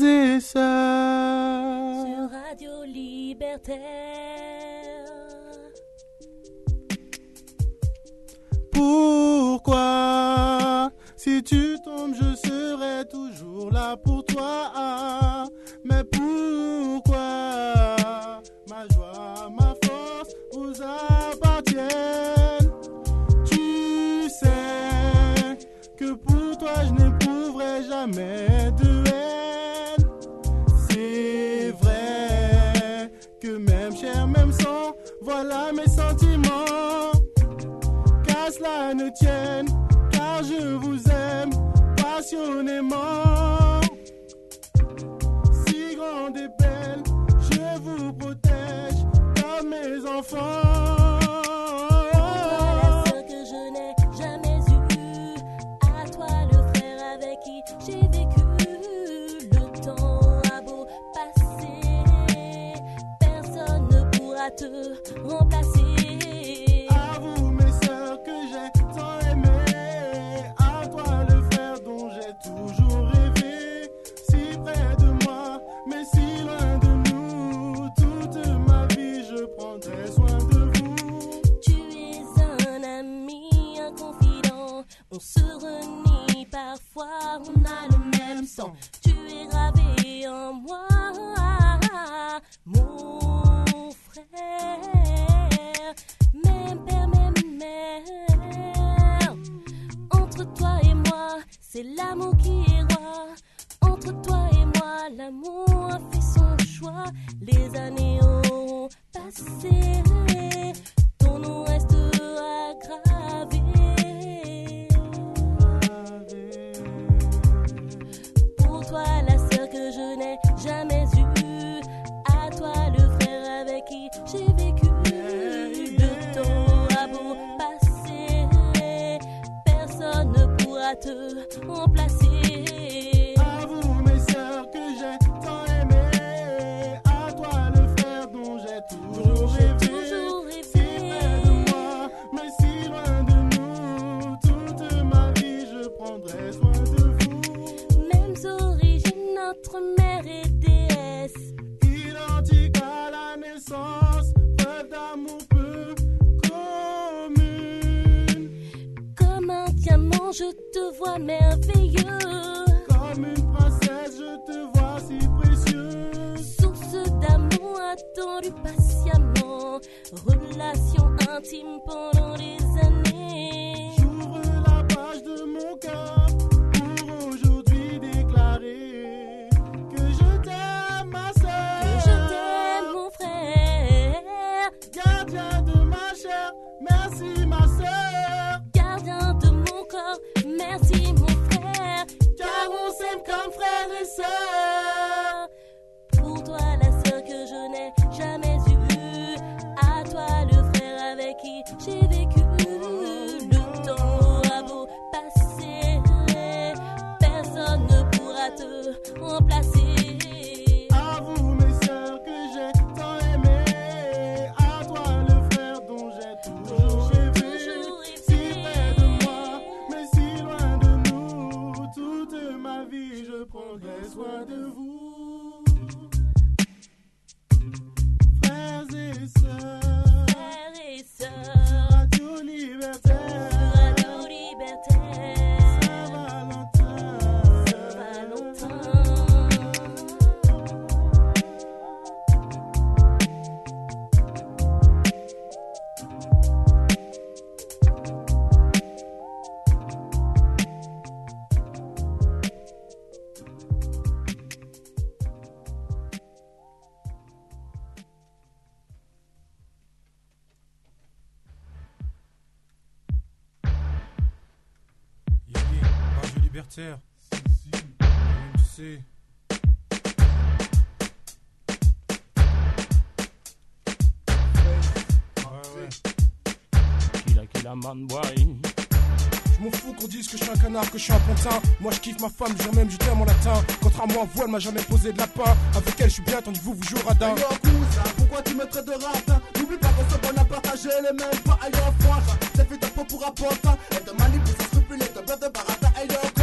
et. Sur Radio Libertaire. Pourquoi, si tu tombes, je serai toujours là pour toi? Voilà mes sentiments. Qu'à cela ne tienne, car je vous aime passionnément. Si grande et belle, je vous protège comme mes enfants. remplacer. je te vois merveilleux. Comme une princesse, je te vois si précieux. Source d'amour attendue patiemment, relation intime pendant des années. Listen. Je m'en fous qu'on dise que je suis un canard, que je suis un pantin. Moi je kiffe ma femme, jour même je t'aime en latin. Contre à vous, elle m'a jamais posé de lapin. Avec elle, je suis bien, tandis que vous, vous jouez au radin. Ailleurs, cousin, pourquoi tu me traites de ratin N'oublie pas qu'on se bonne à partager les mêmes pas ailleurs, franche. C'est fait de peau pour un pantin. Elle te manipule sans scrupule, elle de barata. Ailleurs,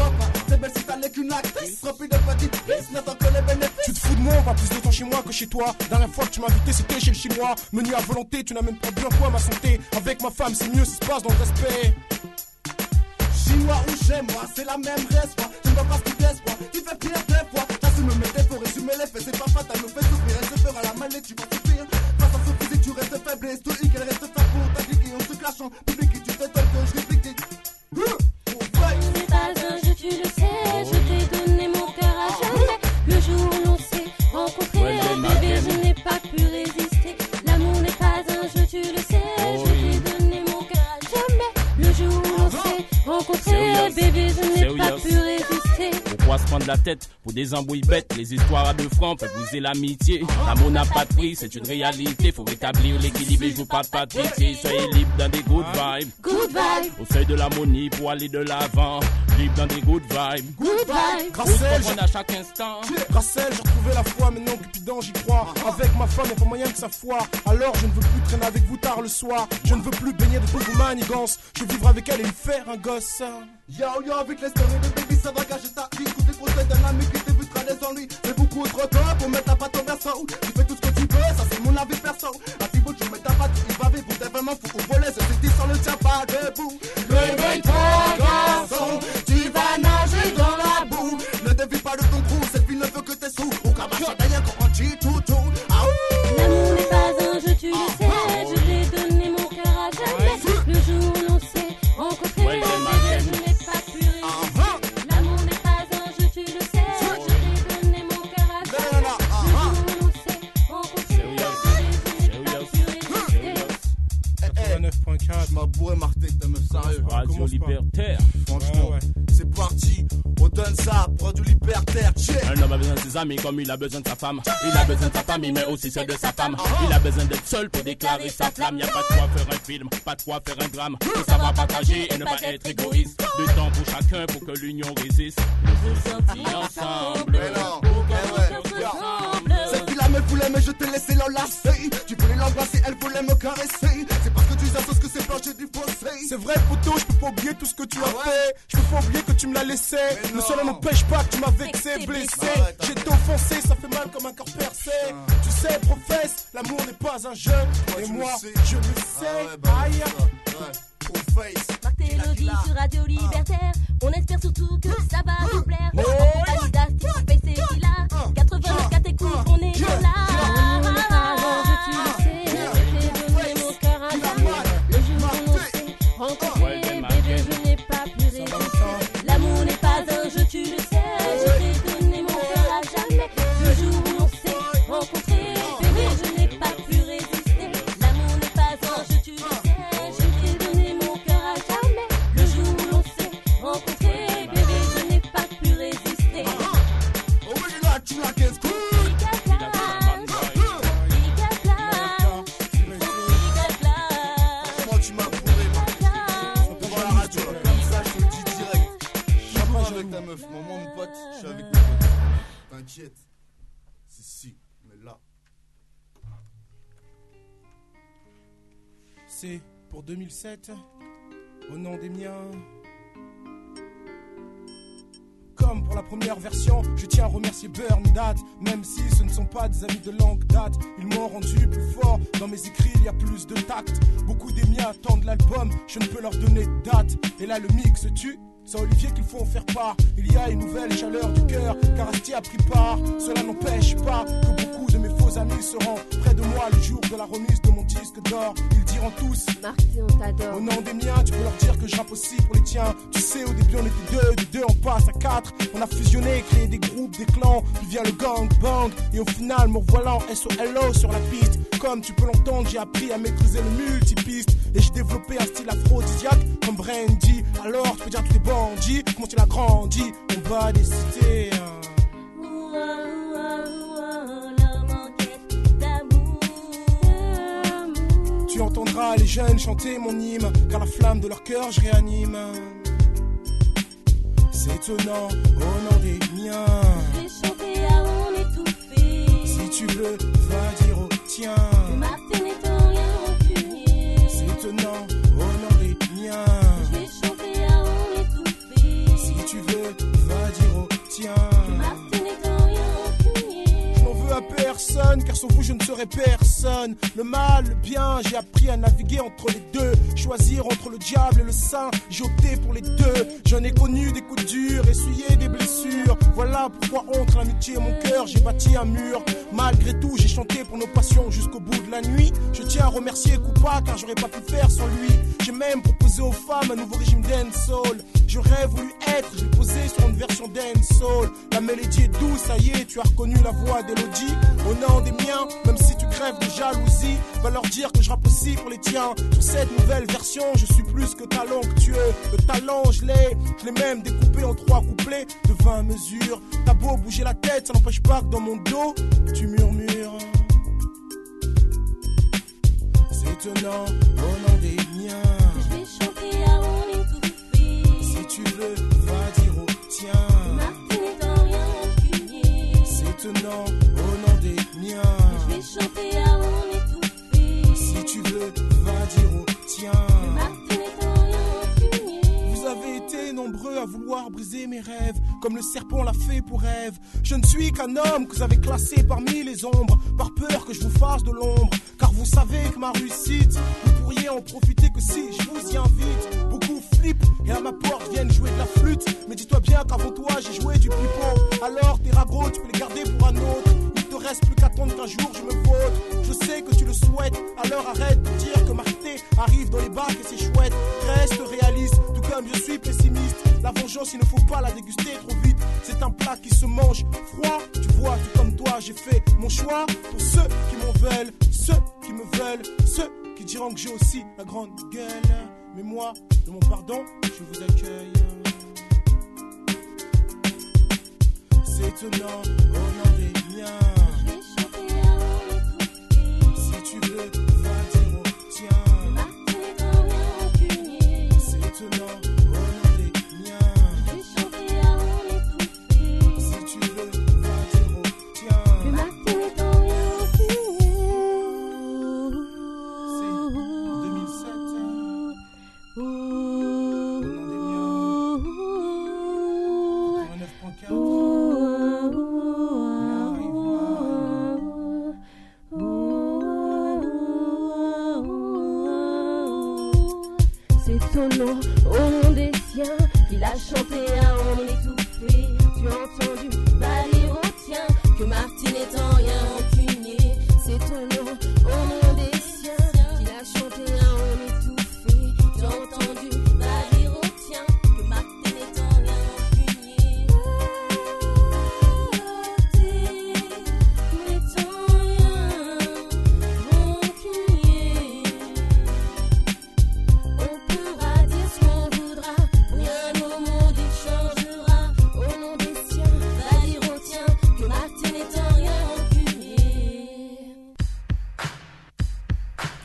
n'est qu'une actrice. Remplie de petites fils, n'attends que les bénéfices. Tu te fous de moi, on va plus de temps chez moi que chez toi. Dernière fois que tu m'as invité, c'était chez le chinois. Menu à volonté, tu n'as même pas bien quoi ma santé. Avec ma femme, c'est mieux, ça se passe dans le respect. Chinois ou chez moi, c'est la même raison. Tu ne vois pas ce qui t'espoir, tu fais pire des fois. T'assumes mes défauts, résumer les faits, c'est pas fatal, me fait souffrir, elle se fera la malle et tu vas la tête pour des embrouilles bêtes Les histoires à deux francs peuvent briser l'amitié. L'amour n'a pas de prix, c'est une réalité. Faut rétablir l'équilibre et je vous parle pas de pitié. Soyez libre dans des good vibes. Good vibe, Au seuil de l'harmonie pour aller de l'avant. Libre dans des good vibes. good vibe. Grâce à chaque instant. Grâce à elle, j'ai retrouvé la foi, maintenant Cupidon, j'y crois. Avec ma femme, y'a pas moyen que ça foire. Alors, je ne veux plus traîner avec vous tard le soir. Je ne veux plus baigner de vos manigances. Je veux vivre avec elle et lui faire un gosse. Yo yo avec les stories de baby ça va gâcher ta vie Conseils d'un ami qui t'évitera des ennuis C'est beaucoup trop tôt pour mettre ta patte au berceau Tu fais tout ce que tu veux, ça c'est mon avis perso. À Thibaut tu mets ta patte, il va vivre. T'es vraiment fou ou voler, ce dit sur le tien pas debout. Réveille-toi garçon, amis comme il a besoin de sa femme. Il a besoin de sa famille, mais aussi celle de sa femme. Il a besoin d'être seul pour déclarer sa flamme. Y a pas de quoi faire un film, pas de quoi faire un drame. Faut savoir partager et ne pas être égoïste. Du temps pour chacun pour que l'union résiste. Nous sortis ensemble. Pour eh. Cette fille-là me voulait, mais je t'ai laissé l'enlacer. Tu voulais l'embrasser, elle voulait me caresser. C'est parce que tu sais ce que c'est plancher du fossé. C'est vrai, poteau, je peux pas oublier tout ce que tu as Ah ouais fait. Je peux pas oublier que tu me l'as laissé. Mais Mais non. cela n'empêche pas que tu m'as vexé, blessé. t'as J'ai été offensé, ça fait mal comme un corps percé. Tu sais, professe, l'amour n'est pas un jeu. Et moi, le je le Ah sais. ouais, bah, Aïe. Marc Elodie sur Radio Libertaire. On espère surtout que ça va vous plaire. Oh, pour 2007, au nom des miens. Comme pour la première version, je tiens à remercier Burn Date, même si ce ne sont pas des amis de longue date. Ils m'ont rendu plus fort, dans mes écrits il y a plus de tact. Beaucoup des miens attendent l'album, je ne peux leur donner de date. Et là le mix tue, c'est Olivier qu'il faut en faire part. Il y a une nouvelle chaleur du cœur, car Asti a pris part. Cela n'empêche pas que amis seront près de moi le jour de la remise de mon disque d'or. Ils diront tous Marc, on t'adore. au nom des miens, tu peux leur dire que je rappe aussi pour les tiens. Tu sais, au début on était deux, de deux on passe à quatre. On a fusionné, créé des groupes, des clans, puis vient le gang bang. Et au final, me revoilà en SOLO sur la piste. Comme tu peux l'entendre, j'ai appris à maîtriser le multipiste. Et j'ai développé un style aphrodisiaque comme Brandy. Alors tu peux dire à tous les bandits, comment tu l'as grandi? On va des cités. hein. Entendras les jeunes chanter mon hymne, car la flamme de leur cœur je réanime. C'est étonnant, au nom des miens. J'ai chanté à en étouffer. Si tu veux, va dire au tien. Martin n'étant rien rancunier. C'est étonnant, au nom des miens. J'ai chanté à en étouffer. Si tu veux, va dire au tien. Martin n'étant rien rancunier. Je n'en veux à personne. Sans vous je ne serais personne. Le mal, le bien, j'ai appris à naviguer entre les deux. Choisir entre le diable et le saint, j'ai opté pour les deux. J'en ai connu des coups durs, essuyé des blessures. Voilà pourquoi entre l'amitié et mon cœur, j'ai bâti un mur. Malgré tout, j'ai chanté pour nos passions jusqu'au bout de la nuit. Je tiens à remercier Koupa car j'aurais pas pu faire sans lui. J'ai même proposé aux femmes un nouveau régime dancehall. J'aurais voulu être, j'ai posé sur une version dancehall. La mélodie est douce, ça y est, tu as reconnu la voix d'Elodie. Au nom des miens, même si tu crèves de jalousie, va leur dire que je rappe aussi pour les tiens. Sur cette nouvelle version, je suis plus que talentueux. Le talent, je l'ai, je l'ai même découpé en trois couplets de 20 mesures. T'as beau bouger la tête, ça n'empêche pas que dans mon dos, tu murmures. C'est étonnant, au nom des miens. Je vais chanter à mon. Si tu veux, va dire au tien. Martine est en rien rancunier. C'est étonnant, Je vais chanter à mon étouffé. Si tu veux, va dire au tien. Vous avez été nombreux à vouloir briser mes rêves, comme le serpent l'a fait pour rêve. Je ne suis qu'un homme que vous avez classé parmi les ombres, par peur que je vous fasse de l'ombre. Car vous savez que ma réussite, vous pourriez en profiter que si je vous y invite. Beaucoup flippent et à ma porte viennent jouer de la flûte. Mais dis-toi bien qu'avant toi j'ai joué du pipeau. Alors tes ragots, tu peux les garder pour un autre. Reste plus qu'à attendre qu'un jour je me vote. Je sais que tu le souhaites, alors arrête de dire que Marté arrive dans les bacs et c'est chouette. Reste réaliste, tout comme je suis pessimiste. La vengeance, il ne faut pas la déguster trop vite. C'est un plat qui se mange froid. Tu vois, tout comme toi, j'ai fait mon choix pour ceux qui m'en veulent, ceux qui me veulent, ceux qui diront que j'ai aussi la grande gueule. Mais moi, de mon pardon, je vous accueille. C'est étonnant, au nom des siens qu'il a chanté à en étouffé. Tu as entendu balir au tien que Martine est en rien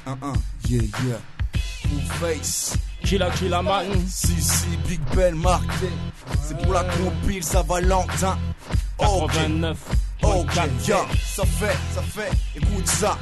1-1, yeah, yeah. Face. Killa Killa Man. Si, si, Big Ben marqué. C'est pour la compile, ça Valentin. Ok, 89. Ok, yeah. Ça fait, ça fait. Écoute ça,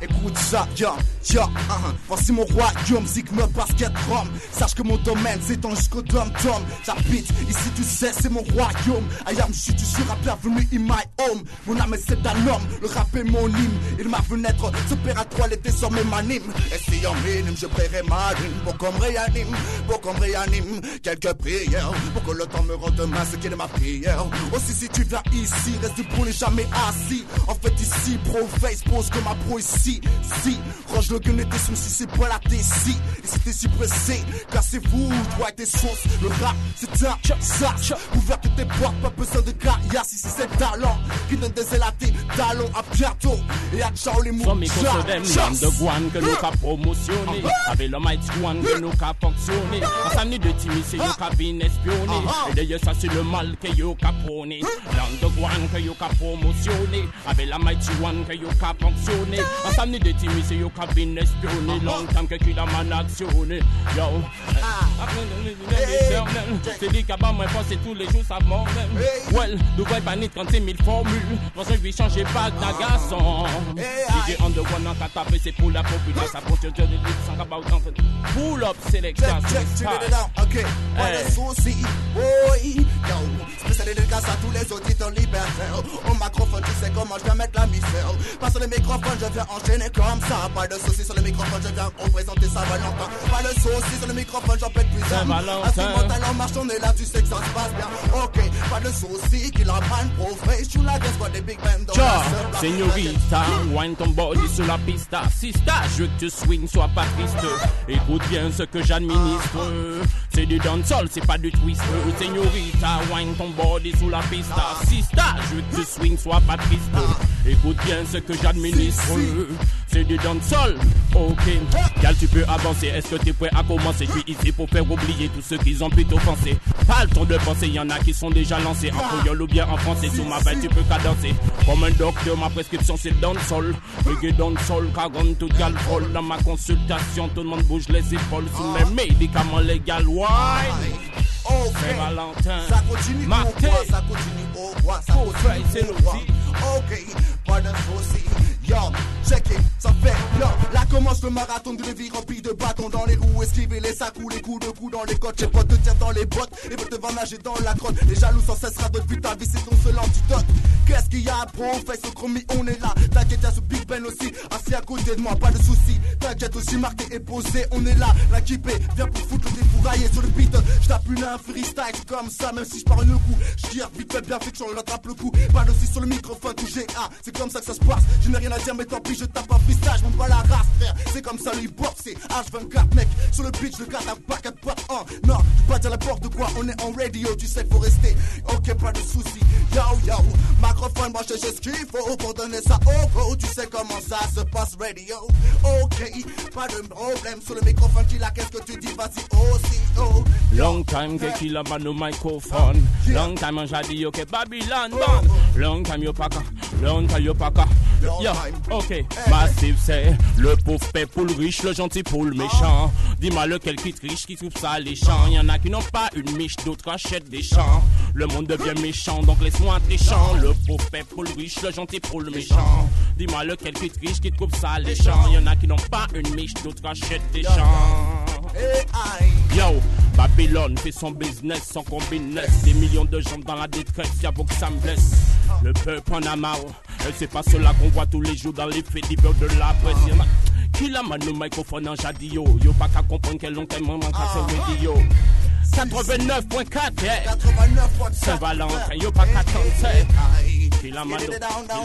écoute ça, yeah uh-huh. voici mon royaume, Zigme basket rom, sache que mon domaine s'étend jusqu'au dom tom, j'habite, ici tu sais c'est mon royaume, I am shit, seras bienvenu in my home, mon âme est c'est un homme, le rap est mon hymne, il m'a vu naître, ce père à trois, l'été désormais m'anime, et si en minime, je prierai ma rime, pour qu'on me réanime, pour qu'on me réanime, quelques prières, pour que le temps me rende demain ce qui est ma prière, aussi si tu viens ici, reste pour les jamais assis. En fait, ici, pro face pose comme un pro ici. Si, Roche le gun était son si c'est pas la si. Et c'était si pressé, cassez-vous, toi et tes sauces. Le rap, c'est un ça. Ouvert toutes tes portes, pas besoin de gars. Si c'est le talent qui donne des ailes à tes talons. À bientôt, et à ciao les mots. Some me cause them underground que nous ka promotionner Avec le mighty one que nous ka fonctionner Ensemble de Timmy c'est yo ka bin espionner Et d'ailleurs ça c'est le mal que yo ka prôner L'underground que yo ka promotionner Avec la mighty one que yo ka fonctionner Ensemble de Timmy c'est yo ka bin fin espionné. Long time que qu'il a man actionné. Yo. Ah. C'est dit qu'à bas, moi, c'est tous les jours, ça m'emmène. Well, Dubaï banit 36 000 formules. Dans un vie changé pas d'agaçon. DJ on the one, en tapé, c'est pour la populace. Ça de sans Pull up, sélection. Check, check, check it out, ok, pas de soucis, boy, yo, spécial dédicace à tous les auditeurs libertaires, au microphone, tu sais comment je viens mettre la misère, pas sur le microphone, je viens enchaîner comme ça, pas de soucis sur le microphone, je viens représenter Saint-Valentin, pas de soucis sur le microphone, j'en pète plus Saint-Valentin. En marche, on est là, tu sais que ça se passe bien, ok, pas de soucis, qu'il a man pro face, tu la guess, quoi, des big men dans la place. señorita, wine ton body sur la pista. Sista, je veux que tu swing, sois pas triste. Écoute bien ce que j'administre. C'est du dancehall, c'est pas du twist. Señorita, wine ton body sur la pista. Sista, je veux que tu swing, sois pas triste. Écoute bien ce que j'administre. C'est du dancehall, ok. Gal, tu peux avancer. Est-ce que t'es prêt à commencer? Je suis ici pour faire oublier tous ceux qui ont plutôt pensé. Pas le temps de penser, y en a qui sont déjà lancés. En créole ou bien en français, sous ma veille, tu peux cadencer. Comme un docteur, ma prescription c'est dancehall. Reggae dancehall, caronne tout gal. Dans ma consultation, tout le monde bouge les épaules. Sous mes médicaments légal, wine. Ok. Ça continue au roi, ça continue au roi, ça continue au roi. l'outil. Ok, pas de soucis. Yo, check it, ça fait yo. Là commence le marathon de vie rempli de bâtons dans les roues, esquiver les sacs ou les coups de coups dans les côtes. J'ai pas te tirer dans les bottes et veulent te voir nager dans la grotte. Les jaloux sans cesse radotent, puis ta vie c'est ton seul antidote. Qu'est-ce qu'il y a, bro? Fais ce chromie, on est là. T'inquiète, y'a ce Big Ben aussi, assis à côté de moi, pas de soucis. T'inquiète aussi, marqué et posé, on est là. L'équipé, viens pour foutre le défouraillé sur le beat. J'tape une un freestyle comme ça, même si je parle le coup. J'tire vite fait bien fait que j'en rattrape le coup. Pas de sur le microphone, tout GA, c'est comme ça que ça se passe. Je n'ai rien à dire, mais tant pis, je tape un freestyle, je m'en bats la race, frère. C'est comme ça, le hip-hop, c'est H24, mec. Sur le beat, je le garde à pas 4 pas 1. Non, je pas dire n'importe quoi, on est en radio, tu sais, faut rester. Ok, pas de soucis. Yo, yo, microphone, moi, je ce qu'il faut pour donner ça au go. Tu sais comment ça se passe, radio. Ok, pas de problème sur le microphone, qui là, qu'est-ce que tu dis, vas-y, aussi, oh. Long time que kill a man no microphone. Long time on jadi yo que Babylon band. Long time yo paka, long time yo paka. Yeah, ok. Massive c'est le pauvre paix pour le riche, le gentil pour le méchant. Dis-moi lequel qui triche, qui trouve ça léchant. Y en a qui n'ont pas une miche, d'autres achètent des champs. Le monde devient méchant, donc laisse-moi champs. Le pauvre paix pour le riche, le gentil pour le méchant. Dis-moi lequel qui triche, qui trouve ça léchant. Y en a qui n'ont pas une miche, d'autres achètent des champs. Yo, Babylone fait son business sans combiner. Des millions de gens dans la détresse, y'a pour que ça me blesse. Le peuple en a marre, et c'est pas cela qu'on voit tous les jours dans les faits divers de la presse. Y'en a qui la man le microphone en jadio. Yo, pas qu'à comprendre quel long time manque à ce radio. 89.4, yeah. 89 Saint-Valentin, yo, pas qu'à tenter. Il a mano, il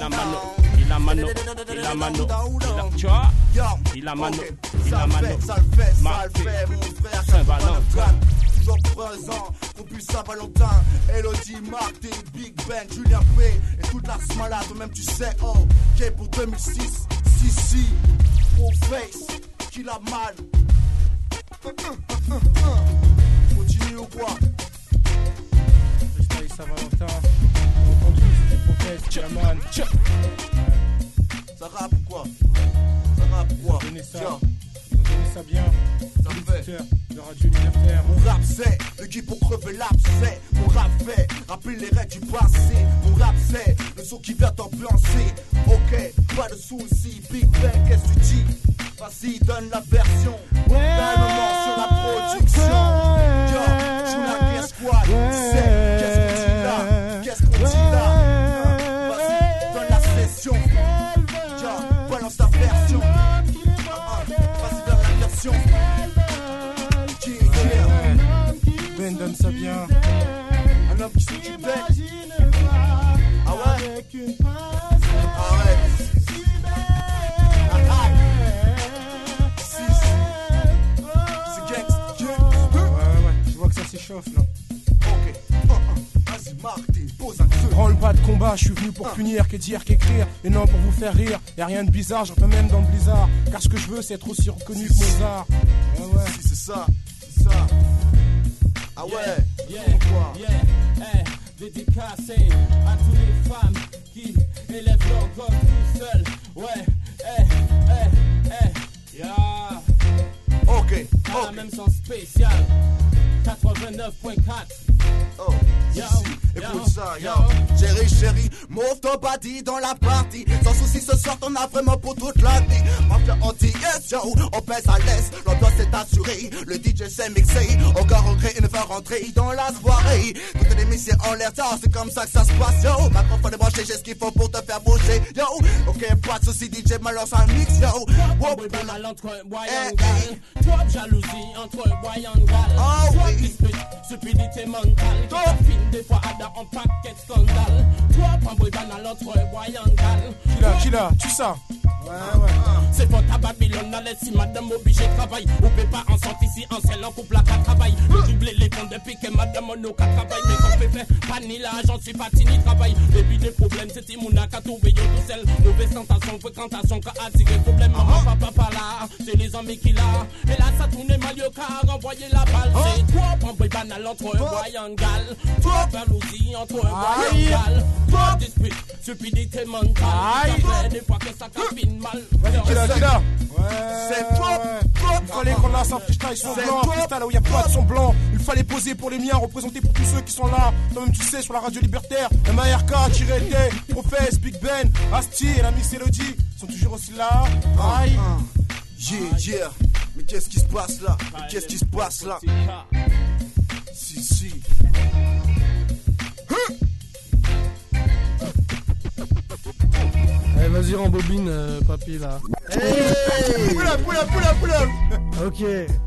a mano, il a mano, il a mano, il a, tu vois? Il a mano, il a mano, Ça le fait, ça le marqué. fait, mon frère. Saint-Valentin. Toujours présent, depuis Saint-Valentin. Elodie, Marc, T, Big Ben, Julien P. Et toute la malade, même tu sais, oh. Qui pour 2006, si, si. Pro face, qui l'a mal. Continue ou quoi? Freestyle Saint-Valentin. Entendu, c'était Prophète, Chaman. Ça rappe ou quoi? Ça rappe ou quoi? Donnez ça. Bien. ça fait. De Radio Libertaire. Mon rap c'est le qui pour crever l'abcès Mon rap fait rappeler les règles du passé Mon rap c'est le son qui vient t'ambiancer Ok, pas de soucis, Big Bang, qu'est-ce que tu dis? Vas-y, donne la version moment sur la production suis venu pour punir, que dire, qu'écrire, et non pour vous faire rire. Y'a rien de bizarre, j'en peux même dans le blizzard. Car ce que je veux, c'est être aussi reconnu que Mozart. Ouais, ouais. Si, c'est ça. C'est ça. Ah ouais. Yeah, Quoi yeah, eh, dédicacé à toutes les femmes qui élèvent leur gosse tout seul. Ouais, eh, eh, eh, Yeah, Ok, à la ok. même sens spécial. 89.4. Oh, écoute ça, yo. Chérie, chérie, move ton body dans la partie. Sans souci, ce soir, t'en as vraiment pour toute la vie. Mafia anti-yes, yo, on pèse à l'aise. L'ambiance est assurée, le DJ s'est mixé. Encore regret, il ne va rentrer dans la soirée. Toutes les missiles en l'air, c'est comme ça que ça se passe, yo. Microphone est branché, j'ai ce qu'il faut pour te faire bouger, yo. Ok, pas de souci, DJ, malheur, ça mix, yo. Whoop, boy banal entre un boy et un gal. Toi, jalousie entre un boy et un gal. Oh, oui. stupidité mentale. Qui Toi. t'affine des fois à dans un paquet de scandale. Toi, prends boy banal entre un boy et un gal. Killa, Killa, tu ça C'est pour ta Babylone, la laisse si madame obligée de travail. Ou peut pas en sortir ici, en celle en couple à quatre travail. Le doubler les fonds depuis que madame on a travail. Mais quand fait fait, pas ni l'argent, suis pas ni travail. Puis des problèmes, c'est Timouna qu'à trouver yo tout seul. Mauvaise tentation, fréquentation, qu'à attirer problème. Maman, papa, pas là, c'est les amis qui là. Et là, ça tourne mal, yo, car renvoyer la balle. C'est toi, prends boy banal entre un boy et un gal? Toi, jalousie entre un boy et un gal. Toi, dispute, stupidité mentale. Aïe. Des fois que ça capine mal. Killa, Killa C'est trop, trop. Il fallait qu'on lance un freestyle son C'est blanc, un freestyle là où il n'y a pas de son blanc. Il fallait poser pour les miens, représenter pour tous ceux qui sont là. Toi-même, tu sais, sur la radio libertaire, MARK, T, Professe, Big Ben, Asti et la Miss Elodie sont toujours aussi là. Aïe. Yeah, yeah. Mais qu'est-ce qui se passe là? Mais qu'est-ce qui se passe là? Vas-y, rembobine, euh, papy, là. Hey pull up, pull up Ok.